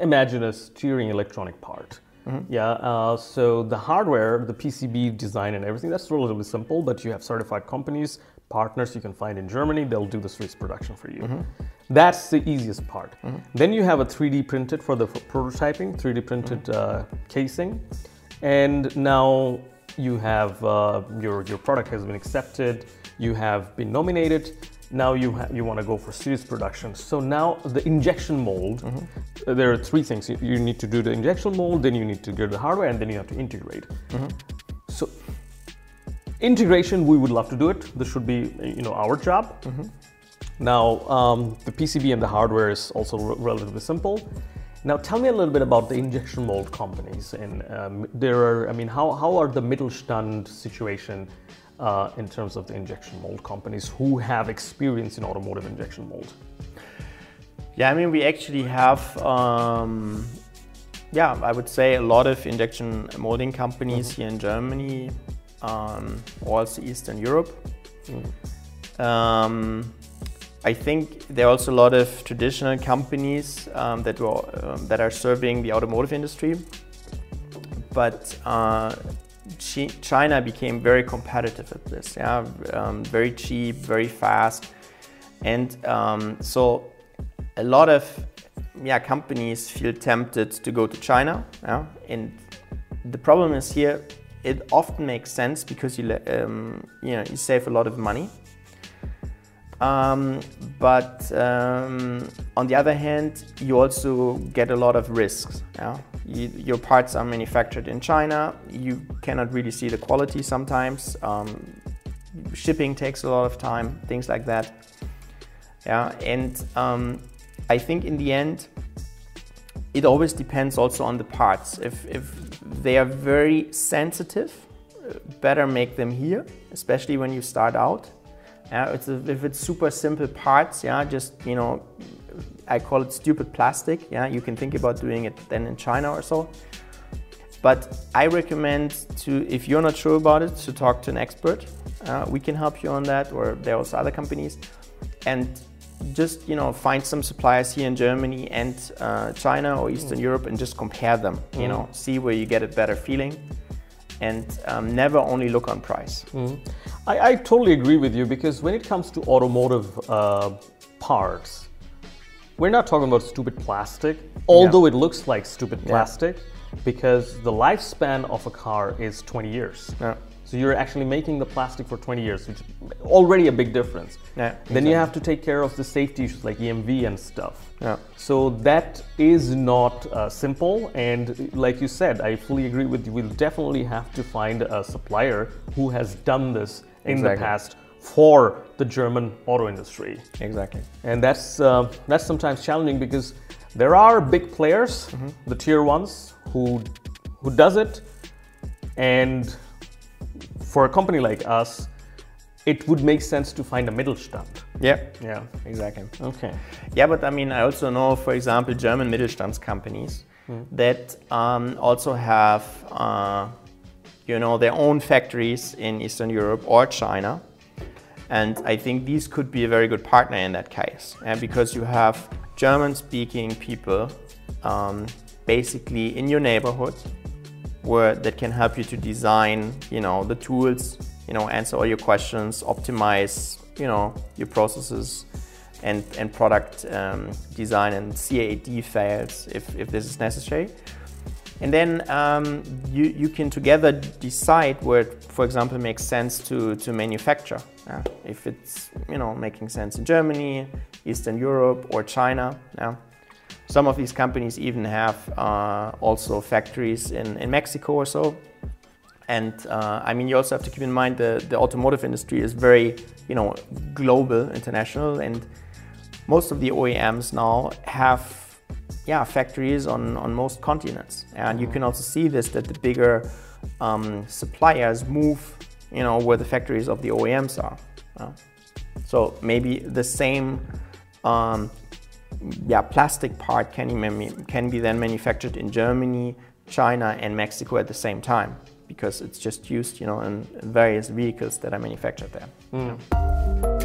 Imagine a steering electronic part. Yeah, uh, so the hardware, the PCB design and everything, that's relatively simple, but you have certified companies, partners you can find in Germany, they'll do the series production for you. That's the easiest part. Then you have a 3D printed for the prototyping, 3D printed uh, casing, and now you have uh, your, your product has been accepted, you have been nominated, now you ha- you want to go for series production. So now the injection mold, uh, there are three things. You, you need to do the injection mold, then you need to get the hardware, and then you have to integrate. So integration, we would love to do it. This should be you know our job. Now um, the PCB and the hardware is also re- relatively simple. Now tell me a little bit about the injection mold companies. And um, there are, I mean, how, how are the middle Mittelstand situation uh, in terms of the injection mold companies who have experience in automotive injection mold? Yeah, I mean, we actually have, um, yeah, I would say a lot of injection molding companies here in Germany, um, also Eastern Europe. Um, I think there are also a lot of traditional companies um, that, were, um, that are serving the automotive industry. But uh, Chi- China became very competitive at this, yeah, um, very cheap, very fast. And um, so a lot of yeah, companies feel tempted to go to China. Yeah? And the problem is here, it often makes sense because you, um, you, know, you save a lot of money. Um, but um, on the other hand, you also get a lot of risks. Yeah? You, your parts are manufactured in China. You cannot really see the quality sometimes. Um, shipping takes a lot of time, things like that. Yeah, and um, I think in the end, it always depends also on the parts. If, if they are very sensitive, uh, better make them here, especially when you start out. It's a, if it's super simple parts, yeah, just you know, I call it stupid plastic. Yeah, you can think about doing it then in China or so. But I recommend to, if you're not sure about it, to talk to an expert. Uh, we can help you on that, or there are other companies, and just you know find some suppliers here in Germany and uh, China or Eastern Europe, and just compare them. You know, see where you get a better feeling, and um, never only look on price. I, I totally agree with you because when it comes to automotive uh, parts, we're not talking about stupid plastic, although it looks like stupid plastic, because the lifespan of a car is 20 years. Yeah. So you're actually making the plastic for 20 years, which is already a big difference. Yeah, Then you have to take care of the safety issues like EMV and stuff. Yeah. So that is not uh, simple, and like you said, I fully agree with you. We'll definitely have to find a supplier who has done this in the past for the German auto industry, Exactly. and that's uh, that's sometimes challenging because there are big players, Mm-hmm. the tier ones, who who does it, and for a company like us, it would make sense to find a Mittelstand. Yeah. Yeah. Exactly. Okay. Yeah, but I mean, I also know, for example, German Mittelstands companies that um, also have, uh, you know, their own factories in Eastern Europe or China. And I think these could be a very good partner in that case, uh, because you have German-speaking people um, basically in your neighborhood where that can help you to design, you know, the tools, you know, answer all your questions, optimize, you know, your processes and, and product um, design and CAD files if, if this is necessary. And then um, you, you can together decide where it, for example, makes sense to, to manufacture. Yeah? If it's, you know, making sense in Germany, Eastern Europe or China. Yeah? Some of these companies even have uh, also factories in, in Mexico or so. And uh, I mean, you also have to keep in mind the, the automotive industry is very, you know, global, international, and most of the OEMs now have yeah factories on, on most continents. And you can also see this that the bigger um, suppliers move, you know, where the factories of the OEMs are. Uh, so maybe the same um, yeah, plastic part can, can be then manufactured in Germany, China, and Mexico at the same time because it's just used, you know, in, various vehicles that are manufactured there. Mm.